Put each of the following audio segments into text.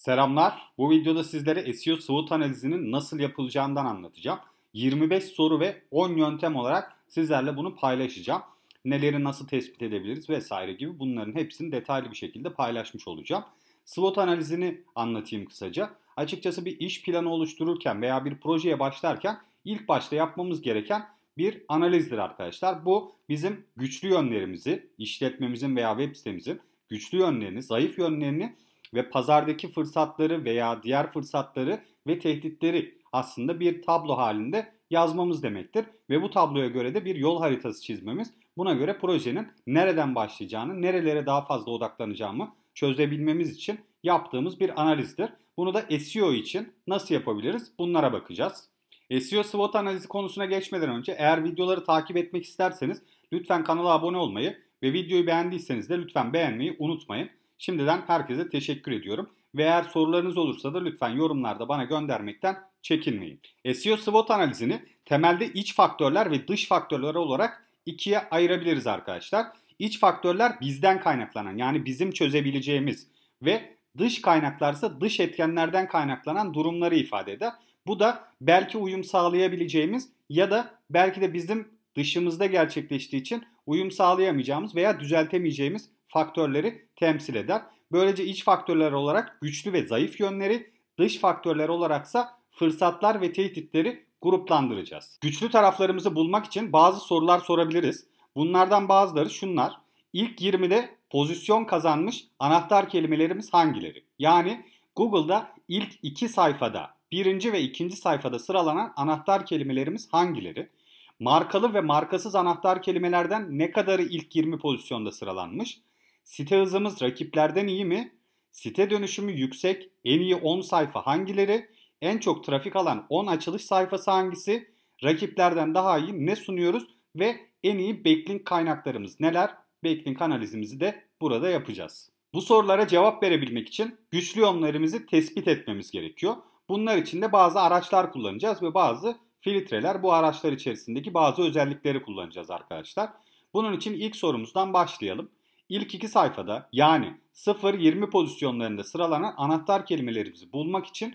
Selamlar. Bu videoda sizlere SEO SWOT analizinin nasıl yapılacağından anlatacağım. 25 soru ve 10 yöntem olarak sizlerle bunu paylaşacağım. Neleri nasıl tespit edebiliriz vesaire gibi bunların hepsini detaylı bir şekilde paylaşmış olacağım. SWOT analizini anlatayım kısaca. Açıkçası bir iş planı oluştururken veya bir projeye başlarken ilk başta yapmamız gereken bir analizdir arkadaşlar. Bu bizim güçlü yönlerimizi, işletmemizin veya web sitemizin güçlü yönlerini, zayıf yönlerini ve pazardaki fırsatları veya diğer fırsatları ve tehditleri aslında bir tablo halinde yazmamız demektir. Ve bu tabloya göre de bir yol haritası çizmemiz. Buna göre projenin nereden başlayacağını, nerelere daha fazla odaklanacağımı çözebilmemiz için yaptığımız bir analizdir. Bunu da SEO için nasıl yapabiliriz? Bunlara bakacağız. SEO SWOT analizi konusuna geçmeden önce eğer videoları takip etmek isterseniz lütfen kanala abone olmayı ve videoyu beğendiyseniz de lütfen beğenmeyi unutmayın. Şimdiden herkese teşekkür ediyorum. Ve eğer sorularınız olursa da lütfen yorumlarda bana göndermekten çekinmeyin. SEO SWOT analizini temelde iç faktörler ve dış faktörler olarak ikiye ayırabiliriz arkadaşlar. İç faktörler bizden kaynaklanan yani bizim çözebileceğimiz ve dış kaynaklarsa dış etkenlerden kaynaklanan durumları ifade eder. Bu da belki uyum sağlayabileceğimiz ya da belki de bizim dışımızda gerçekleştiği için uyum sağlayamayacağımız veya düzeltemeyeceğimiz faktörleri temsil eder. Böylece iç faktörler olarak güçlü ve zayıf yönleri, dış faktörler olaraksa fırsatlar ve tehditleri gruplandıracağız. Güçlü taraflarımızı bulmak için bazı sorular sorabiliriz. Bunlardan bazıları şunlar. İlk 20'de pozisyon kazanmış anahtar kelimelerimiz hangileri? Yani Google'da ilk iki sayfada, birinci ve ikinci sayfada sıralanan anahtar kelimelerimiz hangileri? Markalı ve markasız anahtar kelimelerden ne kadarı ilk 20 pozisyonda sıralanmış? Site hızımız rakiplerden iyi mi? Site dönüşümü yüksek, en iyi 10 sayfa hangileri? En çok trafik alan 10 açılış sayfası hangisi? Rakiplerden daha iyi ne sunuyoruz? Ve en iyi backlink kaynaklarımız neler? Backlink analizimizi de burada yapacağız. Bu sorulara cevap verebilmek için güçlü yönlerimizi tespit etmemiz gerekiyor. Bunlar için de bazı araçlar kullanacağız ve bazı filtreler bu araçlar içerisindeki bazı özellikleri kullanacağız arkadaşlar. Bunun için ilk sorumuzdan başlayalım. İlk iki sayfada yani 0-20 pozisyonlarında sıralanan anahtar kelimelerimizi bulmak için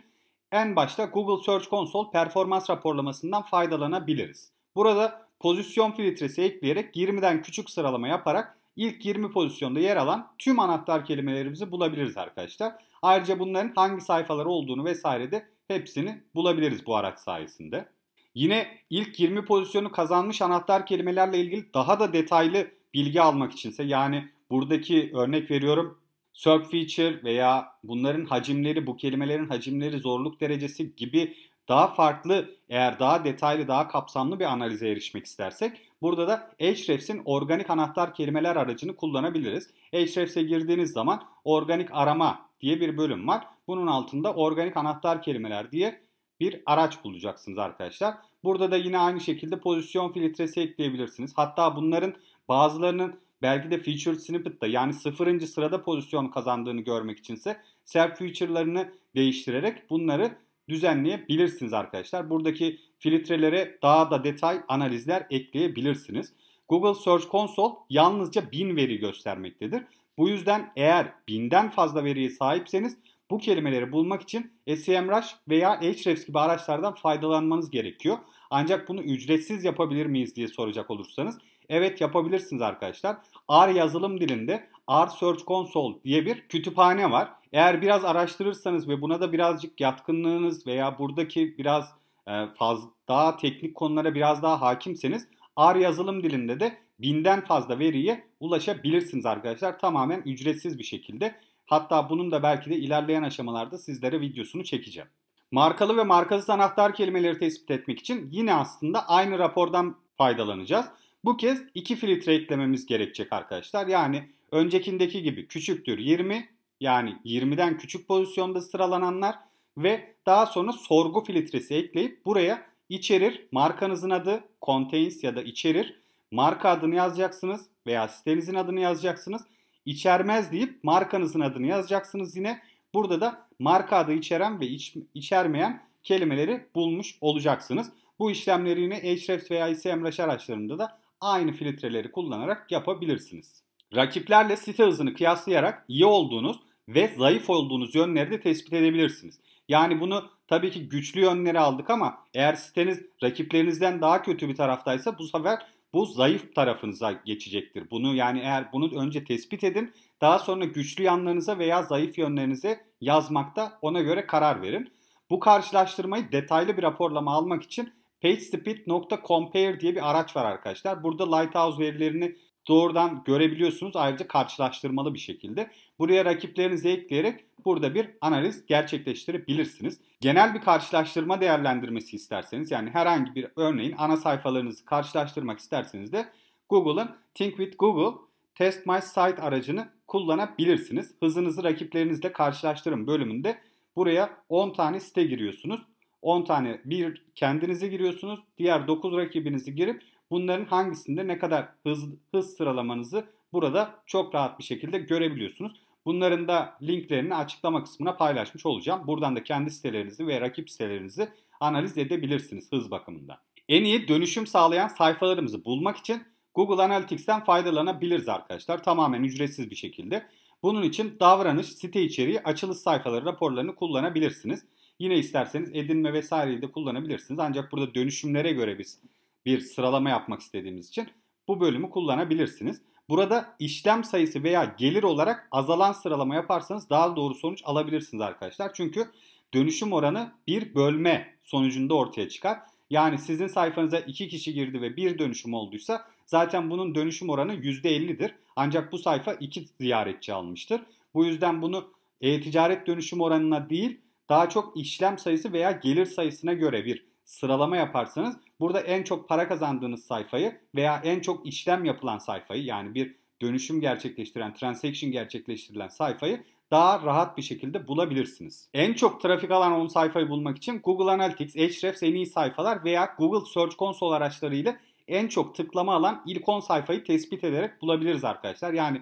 en başta Google Search Console performans raporlamasından faydalanabiliriz. Burada pozisyon filtresi ekleyerek 20'den küçük sıralama yaparak ilk 20 pozisyonda yer alan tüm anahtar kelimelerimizi bulabiliriz arkadaşlar. Ayrıca bunların hangi sayfalar olduğunu vesaire de hepsini bulabiliriz bu araç sayesinde. Yine ilk 20 pozisyonu kazanmış anahtar kelimelerle ilgili daha da detaylı bilgi almak içinse yani buradaki örnek veriyorum search feature veya bunların hacimleri, bu kelimelerin hacimleri, zorluk derecesi gibi daha farklı eğer daha detaylı, daha kapsamlı bir analize erişmek istersek burada da Ahrefs'in organik anahtar kelimeler aracını kullanabiliriz. Ahrefs'e girdiğiniz zaman organik arama diye bir bölüm var. Bunun altında organik anahtar kelimeler diye bir araç bulacaksınız arkadaşlar. Burada da yine aynı şekilde pozisyon filtresi ekleyebilirsiniz. Hatta bunların bazılarının belki de feature snippet'ta yani sıfırıncı sırada pozisyon kazandığını görmek içinse self feature'larını değiştirerek bunları düzenleyebilirsiniz arkadaşlar. Buradaki filtrelere daha da detay analizler ekleyebilirsiniz. Google Search Console yalnızca 1000 veri göstermektedir. Bu yüzden eğer 1000'den fazla veriye sahipseniz bu kelimeleri bulmak için SEMrush veya Ahrefs gibi araçlardan faydalanmanız gerekiyor. Ancak bunu ücretsiz yapabilir miyiz diye soracak olursanız evet yapabilirsiniz arkadaşlar. R yazılım dilinde R Search Console diye bir kütüphane var. Eğer biraz araştırırsanız ve buna da birazcık yatkınlığınız veya buradaki biraz e, fazla daha teknik konulara biraz daha hakimseniz R yazılım dilinde de binden fazla veriye ulaşabilirsiniz arkadaşlar. Tamamen ücretsiz bir şekilde. Hatta bunun da belki de ilerleyen aşamalarda sizlere videosunu çekeceğim. Markalı ve markasız anahtar kelimeleri tespit etmek için yine aslında aynı rapordan faydalanacağız. Bu kez iki filtre eklememiz gerekecek arkadaşlar. Yani öncekindeki gibi küçüktür 20 yani 20'den küçük pozisyonda sıralananlar ve daha sonra sorgu filtresi ekleyip buraya içerir markanızın adı contains ya da içerir marka adını yazacaksınız veya sitenizin adını yazacaksınız. İçermez deyip markanızın adını yazacaksınız yine. Burada da marka adı içeren ve iç, içermeyen kelimeleri bulmuş olacaksınız. Bu işlemleri yine Ahrefs veya ICMrush araçlarında da aynı filtreleri kullanarak yapabilirsiniz. Rakiplerle site hızını kıyaslayarak iyi olduğunuz ve zayıf olduğunuz yönleri de tespit edebilirsiniz. Yani bunu tabii ki güçlü yönleri aldık ama eğer siteniz rakiplerinizden daha kötü bir taraftaysa bu sefer bu zayıf tarafınıza geçecektir. Bunu yani eğer bunu önce tespit edin, daha sonra güçlü yanlarınıza veya zayıf yönlerinize yazmakta ona göre karar verin. Bu karşılaştırmayı detaylı bir raporlama almak için PageSpeed.compare diye bir araç var arkadaşlar. Burada Lighthouse verilerini doğrudan görebiliyorsunuz. Ayrıca karşılaştırmalı bir şekilde. Buraya rakiplerinizi ekleyerek burada bir analiz gerçekleştirebilirsiniz. Genel bir karşılaştırma değerlendirmesi isterseniz yani herhangi bir örneğin ana sayfalarınızı karşılaştırmak isterseniz de Google'ın Think with Google Test My Site aracını kullanabilirsiniz. Hızınızı rakiplerinizle karşılaştırın bölümünde buraya 10 tane site giriyorsunuz. 10 tane bir kendinize giriyorsunuz. Diğer 9 rakibinizi girip bunların hangisinde ne kadar hız, hız sıralamanızı burada çok rahat bir şekilde görebiliyorsunuz. Bunların da linklerini açıklama kısmına paylaşmış olacağım. Buradan da kendi sitelerinizi ve rakip sitelerinizi analiz edebilirsiniz hız bakımında. En iyi dönüşüm sağlayan sayfalarımızı bulmak için Google Analytics'ten faydalanabiliriz arkadaşlar. Tamamen ücretsiz bir şekilde. Bunun için davranış, site içeriği, açılış sayfaları raporlarını kullanabilirsiniz. Yine isterseniz edinme vesaireyi de kullanabilirsiniz. Ancak burada dönüşümlere göre biz bir sıralama yapmak istediğimiz için bu bölümü kullanabilirsiniz. Burada işlem sayısı veya gelir olarak azalan sıralama yaparsanız daha doğru sonuç alabilirsiniz arkadaşlar. Çünkü dönüşüm oranı bir bölme sonucunda ortaya çıkar. Yani sizin sayfanıza 2 kişi girdi ve bir dönüşüm olduysa zaten bunun dönüşüm oranı %50'dir. Ancak bu sayfa 2 ziyaretçi almıştır. Bu yüzden bunu e-ticaret dönüşüm oranına değil daha çok işlem sayısı veya gelir sayısına göre bir sıralama yaparsanız burada en çok para kazandığınız sayfayı veya en çok işlem yapılan sayfayı yani bir dönüşüm gerçekleştiren, transaction gerçekleştirilen sayfayı daha rahat bir şekilde bulabilirsiniz. En çok trafik alan 10 sayfayı bulmak için Google Analytics, Ahrefs en iyi sayfalar veya Google Search Console araçlarıyla en çok tıklama alan ilk 10 sayfayı tespit ederek bulabiliriz arkadaşlar. Yani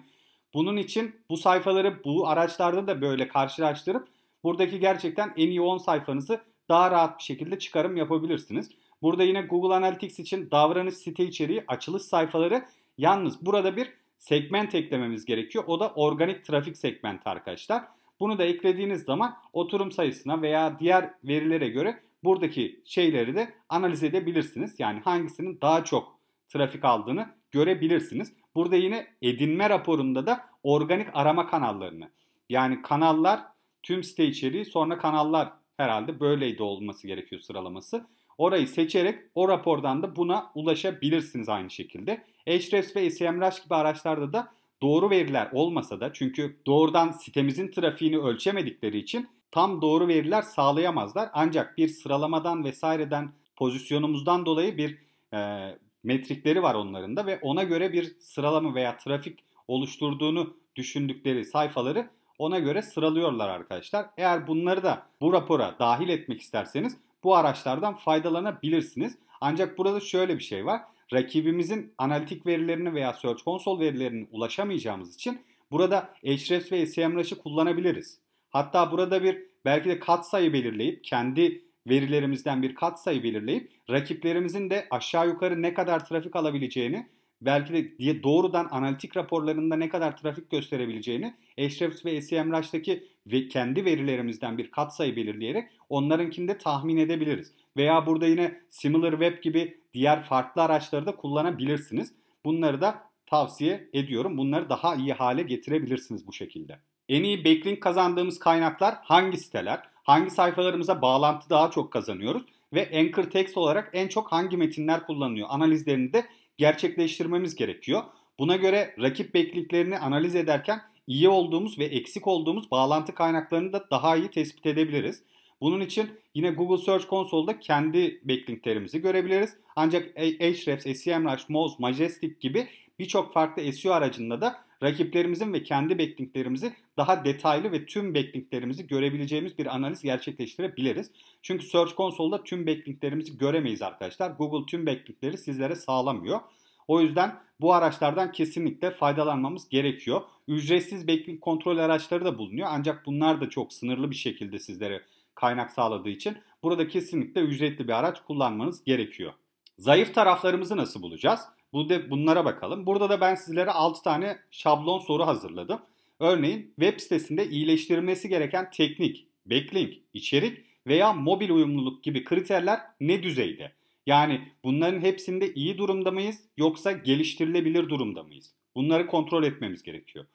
bunun için bu sayfaları bu araçlarda da böyle karşılaştırıp buradaki gerçekten en iyi 10 sayfanızı daha rahat bir şekilde çıkarım yapabilirsiniz. Burada yine Google Analytics için davranış site içeriği, açılış sayfaları yalnız burada bir segment eklememiz gerekiyor. O da organik trafik segmenti arkadaşlar. Bunu da eklediğiniz zaman oturum sayısına veya diğer verilere göre buradaki şeyleri de analiz edebilirsiniz. Yani hangisinin daha çok trafik aldığını görebilirsiniz. Burada yine edinme raporunda da organik arama kanallarını yani kanallar tüm site içeriği sonra kanallar herhalde böyleydi olması gerekiyor sıralaması. Orayı seçerek o rapordan da buna ulaşabilirsiniz aynı şekilde. Ahrefs ve SEMrush gibi araçlarda da doğru veriler olmasa da çünkü doğrudan sitemizin trafiğini ölçemedikleri için tam doğru veriler sağlayamazlar. Ancak bir sıralamadan vesaireden pozisyonumuzdan dolayı bir e, metrikleri var onların da ve ona göre bir sıralama veya trafik oluşturduğunu düşündükleri sayfaları ona göre sıralıyorlar arkadaşlar. Eğer bunları da bu rapora dahil etmek isterseniz bu araçlardan faydalanabilirsiniz. Ancak burada şöyle bir şey var. Rakibimizin analitik verilerini veya Search Console verilerine ulaşamayacağımız için burada Ahrefs ve SEMrush'ı kullanabiliriz. Hatta burada bir belki de katsayı belirleyip kendi verilerimizden bir katsayı belirleyip rakiplerimizin de aşağı yukarı ne kadar trafik alabileceğini belki de diye doğrudan analitik raporlarında ne kadar trafik gösterebileceğini Ahrefs ve SEMrush'taki ve kendi verilerimizden bir katsayı belirleyerek onlarınkini de tahmin edebiliriz. Veya burada yine SimilarWeb gibi diğer farklı araçları da kullanabilirsiniz. Bunları da tavsiye ediyorum. Bunları daha iyi hale getirebilirsiniz bu şekilde. En iyi backlink kazandığımız kaynaklar hangi siteler? Hangi sayfalarımıza bağlantı daha çok kazanıyoruz? Ve anchor text olarak en çok hangi metinler kullanılıyor? Analizlerini de gerçekleştirmemiz gerekiyor. Buna göre rakip backlinklerini analiz ederken iyi olduğumuz ve eksik olduğumuz bağlantı kaynaklarını da daha iyi tespit edebiliriz. Bunun için yine Google Search Console'da kendi backlinklerimizi görebiliriz. Ancak Ahrefs, SEMrush, Moz, Majestic gibi birçok farklı SEO aracında da rakiplerimizin ve kendi backlinklerimizi daha detaylı ve tüm backlinklerimizi görebileceğimiz bir analiz gerçekleştirebiliriz. Çünkü Search Console'da tüm backlinklerimizi göremeyiz arkadaşlar. Google tüm backlinkleri sizlere sağlamıyor. O yüzden bu araçlardan kesinlikle faydalanmamız gerekiyor. Ücretsiz backlink kontrol araçları da bulunuyor. Ancak bunlar da çok sınırlı bir şekilde sizlere kaynak sağladığı için burada kesinlikle ücretli bir araç kullanmanız gerekiyor. Zayıf taraflarımızı nasıl bulacağız? Bu de bunlara bakalım. Burada da ben sizlere 6 tane şablon soru hazırladım. Örneğin web sitesinde iyileştirilmesi gereken teknik, backlink, içerik veya mobil uyumluluk gibi kriterler ne düzeyde? Yani bunların hepsinde iyi durumda mıyız yoksa geliştirilebilir durumda mıyız? Bunları kontrol etmemiz gerekiyor.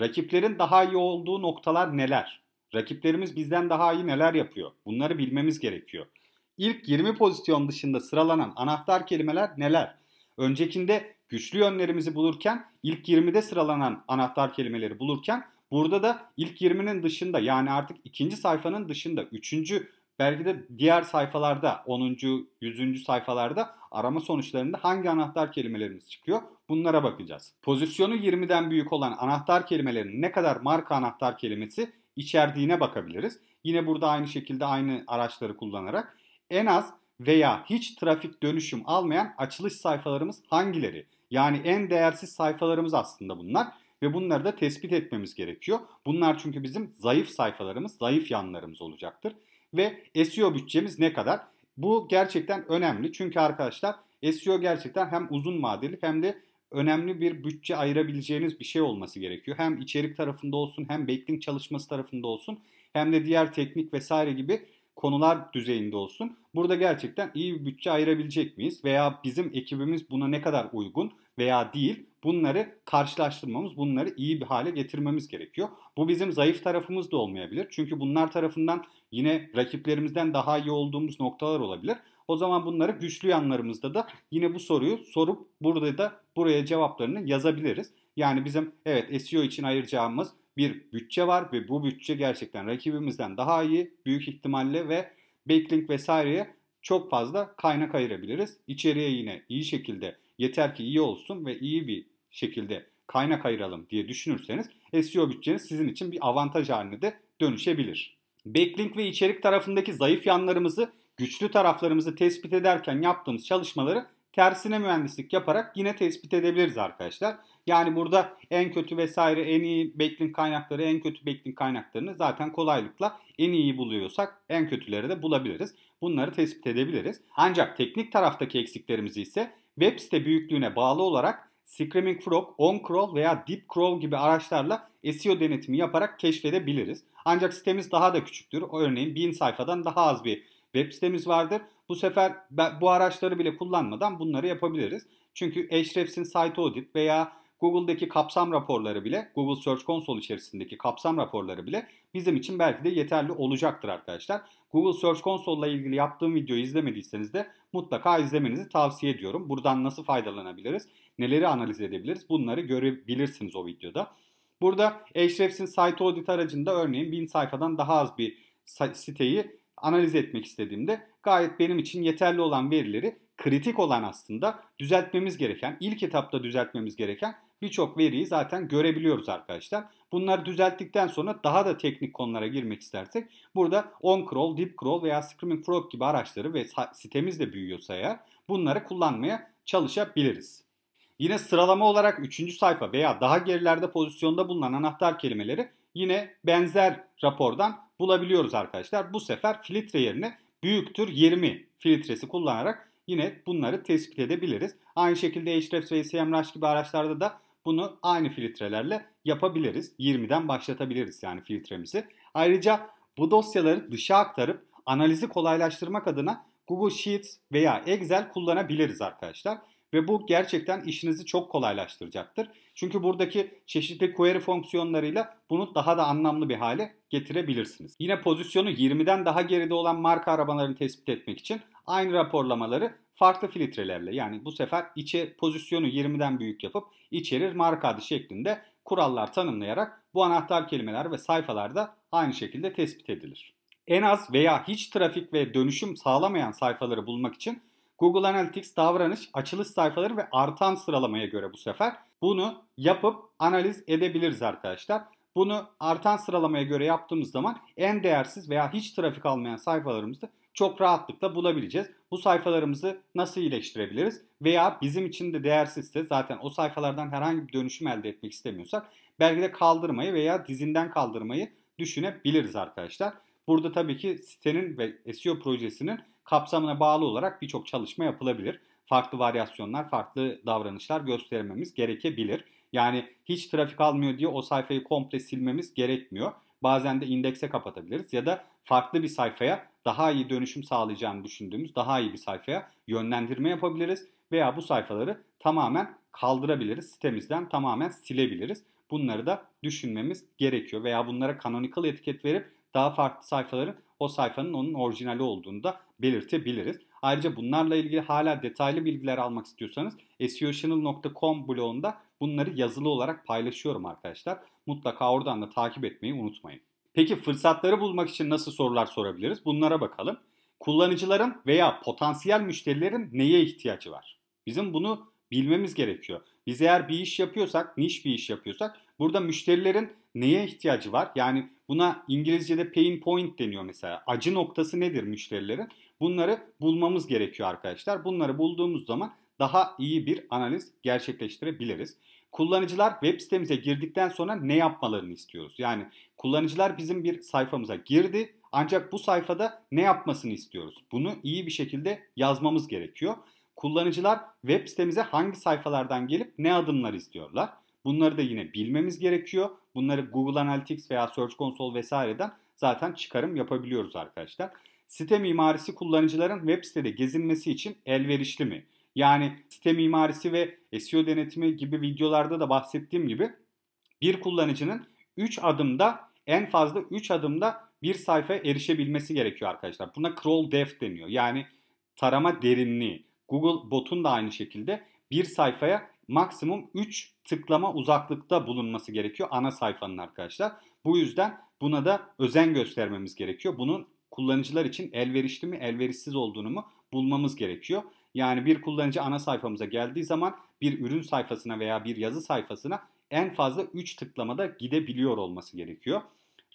Rakiplerin daha iyi olduğu noktalar neler? Rakiplerimiz bizden daha iyi neler yapıyor? Bunları bilmemiz gerekiyor. İlk 20 pozisyon dışında sıralanan anahtar kelimeler neler? Öncekinde güçlü yönlerimizi bulurken ilk 20'de sıralanan anahtar kelimeleri bulurken burada da ilk 20'nin dışında yani artık ikinci sayfanın dışında üçüncü belki de diğer sayfalarda 10. 100. sayfalarda arama sonuçlarında hangi anahtar kelimelerimiz çıkıyor bunlara bakacağız. Pozisyonu 20'den büyük olan anahtar kelimelerin ne kadar marka anahtar kelimesi içerdiğine bakabiliriz. Yine burada aynı şekilde aynı araçları kullanarak en az veya hiç trafik dönüşüm almayan açılış sayfalarımız hangileri? Yani en değersiz sayfalarımız aslında bunlar ve bunları da tespit etmemiz gerekiyor. Bunlar çünkü bizim zayıf sayfalarımız, zayıf yanlarımız olacaktır. Ve SEO bütçemiz ne kadar? Bu gerçekten önemli çünkü arkadaşlar SEO gerçekten hem uzun vadeli hem de önemli bir bütçe ayırabileceğiniz bir şey olması gerekiyor. Hem içerik tarafında olsun hem backlink çalışması tarafında olsun hem de diğer teknik vesaire gibi konular düzeyinde olsun. Burada gerçekten iyi bir bütçe ayırabilecek miyiz? Veya bizim ekibimiz buna ne kadar uygun veya değil bunları karşılaştırmamız, bunları iyi bir hale getirmemiz gerekiyor. Bu bizim zayıf tarafımız da olmayabilir. Çünkü bunlar tarafından yine rakiplerimizden daha iyi olduğumuz noktalar olabilir. O zaman bunları güçlü yanlarımızda da yine bu soruyu sorup burada da buraya cevaplarını yazabiliriz. Yani bizim evet SEO için ayıracağımız bir bütçe var ve bu bütçe gerçekten rakibimizden daha iyi büyük ihtimalle ve backlink vesaireye çok fazla kaynak ayırabiliriz. İçeriye yine iyi şekilde yeter ki iyi olsun ve iyi bir şekilde kaynak ayıralım diye düşünürseniz SEO bütçeniz sizin için bir avantaj haline de dönüşebilir. Backlink ve içerik tarafındaki zayıf yanlarımızı, güçlü taraflarımızı tespit ederken yaptığımız çalışmaları tersine mühendislik yaparak yine tespit edebiliriz arkadaşlar. Yani burada en kötü vesaire en iyi backlink kaynakları, en kötü backlink kaynaklarını zaten kolaylıkla en iyi buluyorsak en kötüleri de bulabiliriz. Bunları tespit edebiliriz. Ancak teknik taraftaki eksiklerimizi ise web site büyüklüğüne bağlı olarak Screaming Frog, OnCrawl veya DeepCrawl gibi araçlarla SEO denetimi yaparak keşfedebiliriz. Ancak sitemiz daha da küçüktür. Örneğin 1000 sayfadan daha az bir web sitemiz vardır. Bu sefer bu araçları bile kullanmadan bunları yapabiliriz. Çünkü Ahrefs'in Site Audit veya Google'daki kapsam raporları bile, Google Search Console içerisindeki kapsam raporları bile bizim için belki de yeterli olacaktır arkadaşlar. Google Search Console ile ilgili yaptığım videoyu izlemediyseniz de mutlaka izlemenizi tavsiye ediyorum. Buradan nasıl faydalanabiliriz, neleri analiz edebiliriz bunları görebilirsiniz o videoda. Burada Ahrefs'in Site Audit aracında örneğin 1000 sayfadan daha az bir siteyi analiz etmek istediğimde gayet benim için yeterli olan verileri kritik olan aslında düzeltmemiz gereken, ilk etapta düzeltmemiz gereken birçok veriyi zaten görebiliyoruz arkadaşlar. Bunları düzelttikten sonra daha da teknik konulara girmek istersek burada OnCrawl, DeepCrawl veya Screaming Frog gibi araçları ve sitemiz de büyüyorsa eğer bunları kullanmaya çalışabiliriz. Yine sıralama olarak 3. sayfa veya daha gerilerde pozisyonda bulunan anahtar kelimeleri yine benzer rapordan bulabiliyoruz arkadaşlar. Bu sefer filtre yerine büyüktür 20 filtresi kullanarak yine bunları tespit edebiliriz. Aynı şekilde Ahrefs ve SEMrush gibi araçlarda da bunu aynı filtrelerle yapabiliriz. 20'den başlatabiliriz yani filtremizi. Ayrıca bu dosyaları dışa aktarıp analizi kolaylaştırmak adına Google Sheets veya Excel kullanabiliriz arkadaşlar. Ve bu gerçekten işinizi çok kolaylaştıracaktır. Çünkü buradaki çeşitli query fonksiyonlarıyla bunu daha da anlamlı bir hale getirebilirsiniz. Yine pozisyonu 20'den daha geride olan marka arabalarını tespit etmek için aynı raporlamaları farklı filtrelerle yani bu sefer içe pozisyonu 20'den büyük yapıp içerir marka adı şeklinde kurallar tanımlayarak bu anahtar kelimeler ve sayfalarda aynı şekilde tespit edilir. En az veya hiç trafik ve dönüşüm sağlamayan sayfaları bulmak için Google Analytics davranış, açılış sayfaları ve artan sıralamaya göre bu sefer bunu yapıp analiz edebiliriz arkadaşlar. Bunu artan sıralamaya göre yaptığımız zaman en değersiz veya hiç trafik almayan sayfalarımızda çok rahatlıkla bulabileceğiz. Bu sayfalarımızı nasıl iyileştirebiliriz? Veya bizim için de değersizse zaten o sayfalardan herhangi bir dönüşüm elde etmek istemiyorsak belki de kaldırmayı veya dizinden kaldırmayı düşünebiliriz arkadaşlar. Burada tabii ki sitenin ve SEO projesinin kapsamına bağlı olarak birçok çalışma yapılabilir. Farklı varyasyonlar, farklı davranışlar göstermemiz gerekebilir. Yani hiç trafik almıyor diye o sayfayı komple silmemiz gerekmiyor. Bazen de indekse kapatabiliriz ya da farklı bir sayfaya daha iyi dönüşüm sağlayacağını düşündüğümüz daha iyi bir sayfaya yönlendirme yapabiliriz veya bu sayfaları tamamen kaldırabiliriz. Sitemizden tamamen silebiliriz. Bunları da düşünmemiz gerekiyor veya bunlara canonical etiket verip daha farklı sayfaların o sayfanın onun orijinali olduğunu da belirtebiliriz. Ayrıca bunlarla ilgili hala detaylı bilgiler almak istiyorsanız seochannel.com blogunda bunları yazılı olarak paylaşıyorum arkadaşlar. Mutlaka oradan da takip etmeyi unutmayın. Peki fırsatları bulmak için nasıl sorular sorabiliriz? Bunlara bakalım. Kullanıcıların veya potansiyel müşterilerin neye ihtiyacı var? Bizim bunu bilmemiz gerekiyor. Biz eğer bir iş yapıyorsak, niş bir iş yapıyorsak burada müşterilerin neye ihtiyacı var? Yani buna İngilizce'de pain point deniyor mesela. Acı noktası nedir müşterilerin? Bunları bulmamız gerekiyor arkadaşlar. Bunları bulduğumuz zaman daha iyi bir analiz gerçekleştirebiliriz. Kullanıcılar web sitemize girdikten sonra ne yapmalarını istiyoruz? Yani kullanıcılar bizim bir sayfamıza girdi ancak bu sayfada ne yapmasını istiyoruz? Bunu iyi bir şekilde yazmamız gerekiyor. Kullanıcılar web sitemize hangi sayfalardan gelip ne adımlar istiyorlar? Bunları da yine bilmemiz gerekiyor. Bunları Google Analytics veya Search Console vesaireden zaten çıkarım yapabiliyoruz arkadaşlar. Site mimarisi kullanıcıların web sitede gezinmesi için elverişli mi? Yani site mimarisi ve SEO denetimi gibi videolarda da bahsettiğim gibi bir kullanıcının 3 adımda en fazla 3 adımda bir sayfaya erişebilmesi gerekiyor arkadaşlar. Buna crawl depth deniyor. Yani tarama derinliği. Google botun da aynı şekilde bir sayfaya maksimum 3 tıklama uzaklıkta bulunması gerekiyor ana sayfanın arkadaşlar. Bu yüzden buna da özen göstermemiz gerekiyor. Bunun kullanıcılar için elverişli mi elverişsiz olduğunu mu bulmamız gerekiyor. Yani bir kullanıcı ana sayfamıza geldiği zaman bir ürün sayfasına veya bir yazı sayfasına en fazla 3 tıklamada gidebiliyor olması gerekiyor.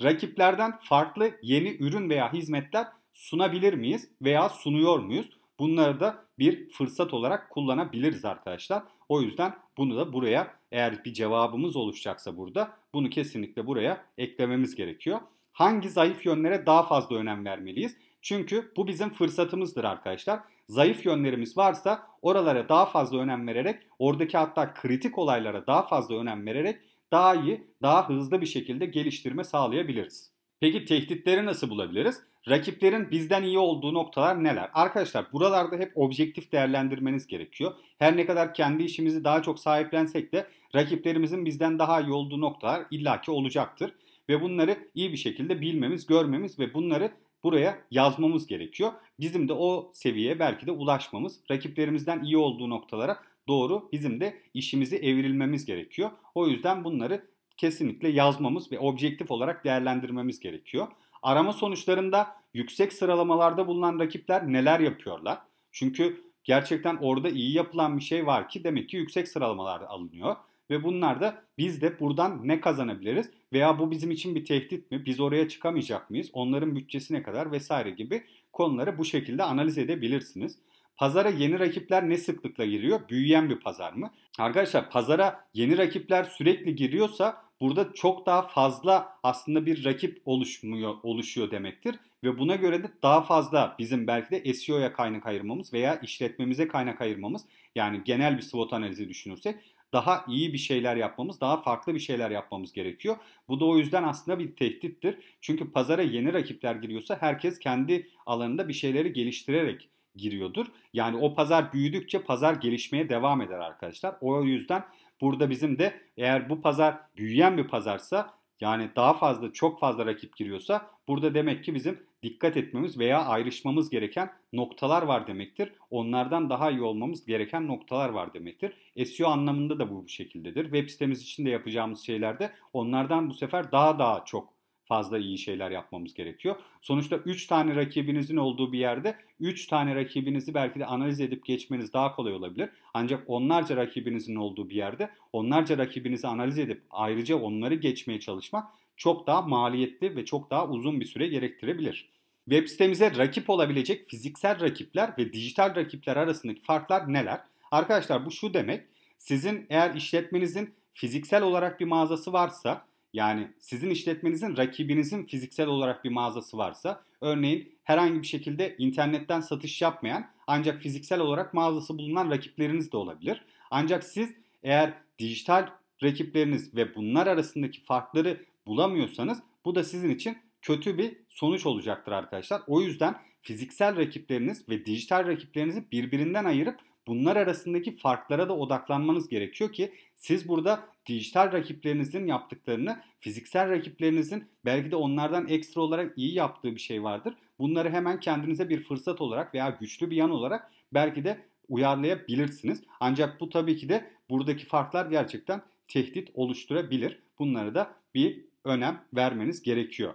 Rakiplerden farklı yeni ürün veya hizmetler sunabilir miyiz veya sunuyor muyuz? Bunları da bir fırsat olarak kullanabiliriz arkadaşlar. O yüzden bunu da buraya eğer bir cevabımız oluşacaksa burada bunu kesinlikle buraya eklememiz gerekiyor. Hangi zayıf yönlere daha fazla önem vermeliyiz? Çünkü bu bizim fırsatımızdır arkadaşlar. Zayıf yönlerimiz varsa oralara daha fazla önem vererek, oradaki hatta kritik olaylara daha fazla önem vererek daha iyi, daha hızlı bir şekilde geliştirme sağlayabiliriz. Peki tehditleri nasıl bulabiliriz? Rakiplerin bizden iyi olduğu noktalar neler? Arkadaşlar buralarda hep objektif değerlendirmeniz gerekiyor. Her ne kadar kendi işimizi daha çok sahiplensek de rakiplerimizin bizden daha iyi olduğu noktalar illaki olacaktır. Ve bunları iyi bir şekilde bilmemiz, görmemiz ve bunları buraya yazmamız gerekiyor. Bizim de o seviyeye belki de ulaşmamız, rakiplerimizden iyi olduğu noktalara doğru bizim de işimizi evrilmemiz gerekiyor. O yüzden bunları kesinlikle yazmamız ve objektif olarak değerlendirmemiz gerekiyor. Arama sonuçlarında yüksek sıralamalarda bulunan rakipler neler yapıyorlar? Çünkü gerçekten orada iyi yapılan bir şey var ki demek ki yüksek sıralamalarda alınıyor. Ve bunlar da biz de buradan ne kazanabiliriz veya bu bizim için bir tehdit mi? Biz oraya çıkamayacak mıyız? Onların bütçesi ne kadar vesaire gibi konuları bu şekilde analiz edebilirsiniz. Pazara yeni rakipler ne sıklıkla giriyor? Büyüyen bir pazar mı? Arkadaşlar pazara yeni rakipler sürekli giriyorsa burada çok daha fazla aslında bir rakip oluşmuyor, oluşuyor demektir. Ve buna göre de daha fazla bizim belki de SEO'ya kaynak ayırmamız veya işletmemize kaynak ayırmamız yani genel bir SWOT analizi düşünürsek daha iyi bir şeyler yapmamız, daha farklı bir şeyler yapmamız gerekiyor. Bu da o yüzden aslında bir tehdittir. Çünkü pazara yeni rakipler giriyorsa herkes kendi alanında bir şeyleri geliştirerek giriyordur. Yani o pazar büyüdükçe pazar gelişmeye devam eder arkadaşlar. O yüzden burada bizim de eğer bu pazar büyüyen bir pazarsa yani daha fazla çok fazla rakip giriyorsa burada demek ki bizim dikkat etmemiz veya ayrışmamız gereken noktalar var demektir. Onlardan daha iyi olmamız gereken noktalar var demektir. SEO anlamında da bu bu şekildedir. Web sitemiz için de yapacağımız şeylerde onlardan bu sefer daha daha çok fazla iyi şeyler yapmamız gerekiyor. Sonuçta 3 tane rakibinizin olduğu bir yerde 3 tane rakibinizi belki de analiz edip geçmeniz daha kolay olabilir. Ancak onlarca rakibinizin olduğu bir yerde onlarca rakibinizi analiz edip ayrıca onları geçmeye çalışmak çok daha maliyetli ve çok daha uzun bir süre gerektirebilir. Web sitemize rakip olabilecek fiziksel rakipler ve dijital rakipler arasındaki farklar neler? Arkadaşlar bu şu demek. Sizin eğer işletmenizin fiziksel olarak bir mağazası varsa yani sizin işletmenizin rakibinizin fiziksel olarak bir mağazası varsa örneğin herhangi bir şekilde internetten satış yapmayan ancak fiziksel olarak mağazası bulunan rakipleriniz de olabilir. Ancak siz eğer dijital rakipleriniz ve bunlar arasındaki farkları bulamıyorsanız bu da sizin için kötü bir sonuç olacaktır arkadaşlar. O yüzden fiziksel rakipleriniz ve dijital rakiplerinizi birbirinden ayırıp bunlar arasındaki farklara da odaklanmanız gerekiyor ki siz burada dijital rakiplerinizin yaptıklarını fiziksel rakiplerinizin belki de onlardan ekstra olarak iyi yaptığı bir şey vardır. Bunları hemen kendinize bir fırsat olarak veya güçlü bir yan olarak belki de uyarlayabilirsiniz. Ancak bu tabii ki de buradaki farklar gerçekten tehdit oluşturabilir. Bunları da bir önem vermeniz gerekiyor.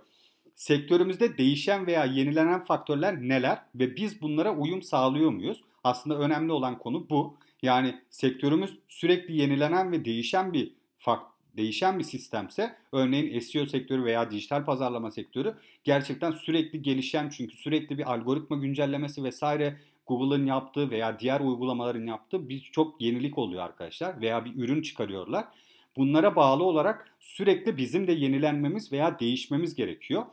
Sektörümüzde değişen veya yenilenen faktörler neler ve biz bunlara uyum sağlıyor muyuz? Aslında önemli olan konu bu. Yani sektörümüz sürekli yenilenen ve değişen bir fakt değişen bir sistemse örneğin SEO sektörü veya dijital pazarlama sektörü gerçekten sürekli gelişen çünkü sürekli bir algoritma güncellemesi vesaire Google'ın yaptığı veya diğer uygulamaların yaptığı birçok yenilik oluyor arkadaşlar veya bir ürün çıkarıyorlar. Bunlara bağlı olarak sürekli bizim de yenilenmemiz veya değişmemiz gerekiyor.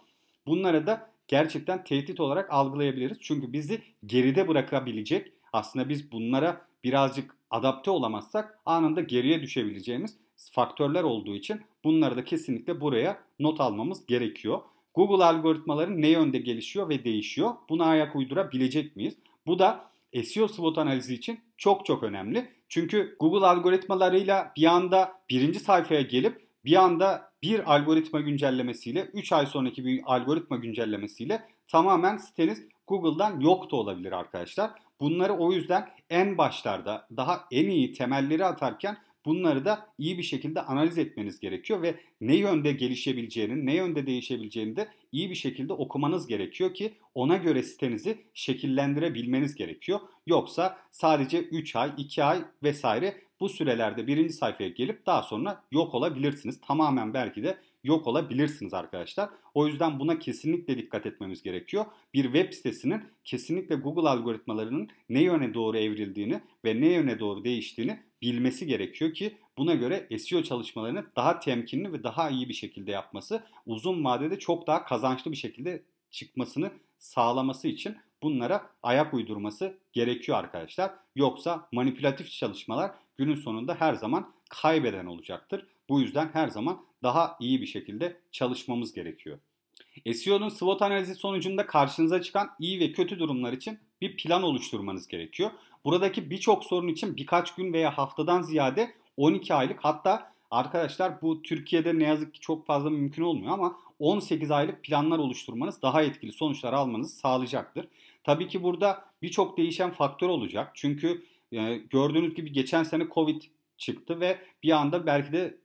Bunlara da gerçekten tehdit olarak algılayabiliriz. Çünkü bizi geride bırakabilecek aslında biz bunlara birazcık adapte olamazsak anında geriye düşebileceğimiz faktörler olduğu için bunları da kesinlikle buraya not almamız gerekiyor. Google algoritmaları ne yönde gelişiyor ve değişiyor? Buna ayak uydurabilecek miyiz? Bu da SEO SWOT analizi için çok çok önemli. Çünkü Google algoritmalarıyla bir anda birinci sayfaya gelip bir anda bir algoritma güncellemesiyle 3 ay sonraki bir algoritma güncellemesiyle tamamen siteniz Google'dan yok da olabilir arkadaşlar. Bunları o yüzden en başlarda daha en iyi temelleri atarken bunları da iyi bir şekilde analiz etmeniz gerekiyor ve ne yönde gelişebileceğini, ne yönde değişebileceğini de iyi bir şekilde okumanız gerekiyor ki ona göre sitenizi şekillendirebilmeniz gerekiyor. Yoksa sadece 3 ay, 2 ay vesaire bu sürelerde birinci sayfaya gelip daha sonra yok olabilirsiniz. Tamamen belki de yok olabilirsiniz arkadaşlar. O yüzden buna kesinlikle dikkat etmemiz gerekiyor. Bir web sitesinin kesinlikle Google algoritmalarının ne yöne doğru evrildiğini ve ne yöne doğru değiştiğini bilmesi gerekiyor ki buna göre SEO çalışmalarını daha temkinli ve daha iyi bir şekilde yapması uzun vadede çok daha kazançlı bir şekilde çıkmasını sağlaması için bunlara ayak uydurması gerekiyor arkadaşlar. Yoksa manipülatif çalışmalar günün sonunda her zaman kaybeden olacaktır. Bu yüzden her zaman daha iyi bir şekilde çalışmamız gerekiyor. SEO'nun SWOT analizi sonucunda karşınıza çıkan iyi ve kötü durumlar için bir plan oluşturmanız gerekiyor. Buradaki birçok sorun için birkaç gün veya haftadan ziyade 12 aylık hatta arkadaşlar bu Türkiye'de ne yazık ki çok fazla mümkün olmuyor ama 18 aylık planlar oluşturmanız daha etkili sonuçlar almanızı sağlayacaktır. Tabii ki burada birçok değişen faktör olacak. Çünkü e, gördüğünüz gibi geçen sene Covid çıktı ve bir anda belki de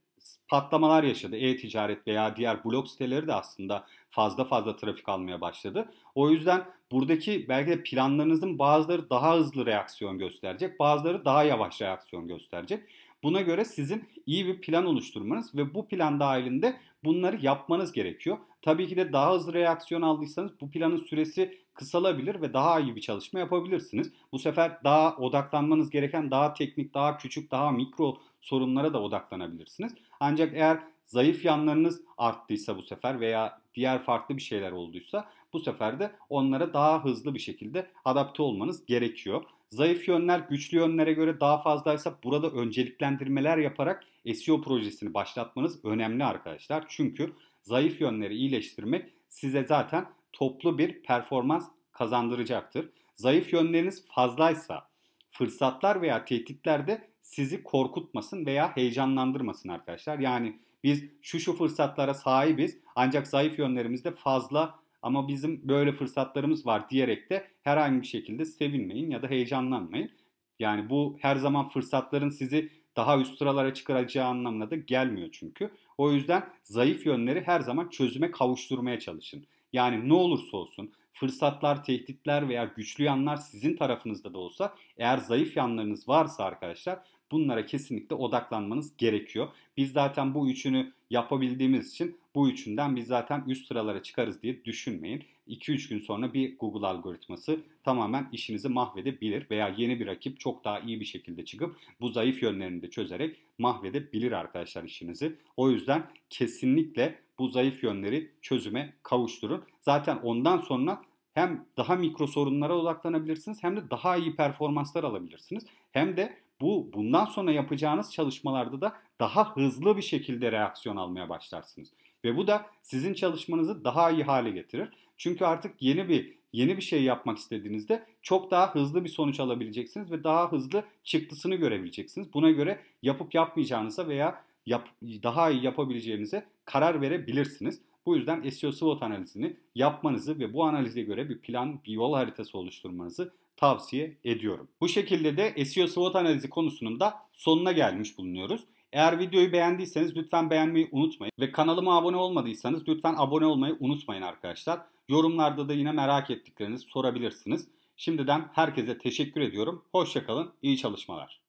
patlamalar yaşadı. E-ticaret veya diğer blog siteleri de aslında fazla fazla trafik almaya başladı. O yüzden buradaki belki de planlarınızın bazıları daha hızlı reaksiyon gösterecek, bazıları daha yavaş reaksiyon gösterecek. Buna göre sizin iyi bir plan oluşturmanız ve bu plan dahilinde bunları yapmanız gerekiyor. Tabii ki de daha hızlı reaksiyon aldıysanız bu planın süresi kısalabilir ve daha iyi bir çalışma yapabilirsiniz. Bu sefer daha odaklanmanız gereken daha teknik, daha küçük, daha mikro sorunlara da odaklanabilirsiniz. Ancak eğer zayıf yanlarınız arttıysa bu sefer veya diğer farklı bir şeyler olduysa bu sefer de onlara daha hızlı bir şekilde adapte olmanız gerekiyor. Zayıf yönler güçlü yönlere göre daha fazlaysa burada önceliklendirmeler yaparak SEO projesini başlatmanız önemli arkadaşlar. Çünkü zayıf yönleri iyileştirmek size zaten toplu bir performans kazandıracaktır. Zayıf yönleriniz fazlaysa fırsatlar veya tehditler de sizi korkutmasın veya heyecanlandırmasın arkadaşlar. Yani biz şu şu fırsatlara sahibiz ancak zayıf yönlerimiz de fazla ama bizim böyle fırsatlarımız var diyerek de herhangi bir şekilde sevinmeyin ya da heyecanlanmayın. Yani bu her zaman fırsatların sizi daha üst sıralara çıkaracağı anlamına da gelmiyor çünkü. O yüzden zayıf yönleri her zaman çözüme kavuşturmaya çalışın. Yani ne olursa olsun fırsatlar, tehditler veya güçlü yanlar sizin tarafınızda da olsa eğer zayıf yanlarınız varsa arkadaşlar bunlara kesinlikle odaklanmanız gerekiyor. Biz zaten bu üçünü yapabildiğimiz için bu üçünden biz zaten üst sıralara çıkarız diye düşünmeyin. 2-3 gün sonra bir Google algoritması tamamen işinizi mahvedebilir veya yeni bir rakip çok daha iyi bir şekilde çıkıp bu zayıf yönlerini de çözerek mahvedebilir arkadaşlar işinizi. O yüzden kesinlikle bu zayıf yönleri çözüme kavuşturun. Zaten ondan sonra hem daha mikro sorunlara odaklanabilirsiniz hem de daha iyi performanslar alabilirsiniz. Hem de bu bundan sonra yapacağınız çalışmalarda da daha hızlı bir şekilde reaksiyon almaya başlarsınız. Ve bu da sizin çalışmanızı daha iyi hale getirir. Çünkü artık yeni bir yeni bir şey yapmak istediğinizde çok daha hızlı bir sonuç alabileceksiniz ve daha hızlı çıktısını görebileceksiniz. Buna göre yapıp yapmayacağınıza veya yap, daha iyi yapabileceğinize karar verebilirsiniz. Bu yüzden SEO SWOT analizini yapmanızı ve bu analize göre bir plan, bir yol haritası oluşturmanızı tavsiye ediyorum. Bu şekilde de SEO SWOT analizi konusunun da sonuna gelmiş bulunuyoruz. Eğer videoyu beğendiyseniz lütfen beğenmeyi unutmayın. Ve kanalıma abone olmadıysanız lütfen abone olmayı unutmayın arkadaşlar. Yorumlarda da yine merak ettiklerinizi sorabilirsiniz. Şimdiden herkese teşekkür ediyorum. Hoşçakalın, iyi çalışmalar.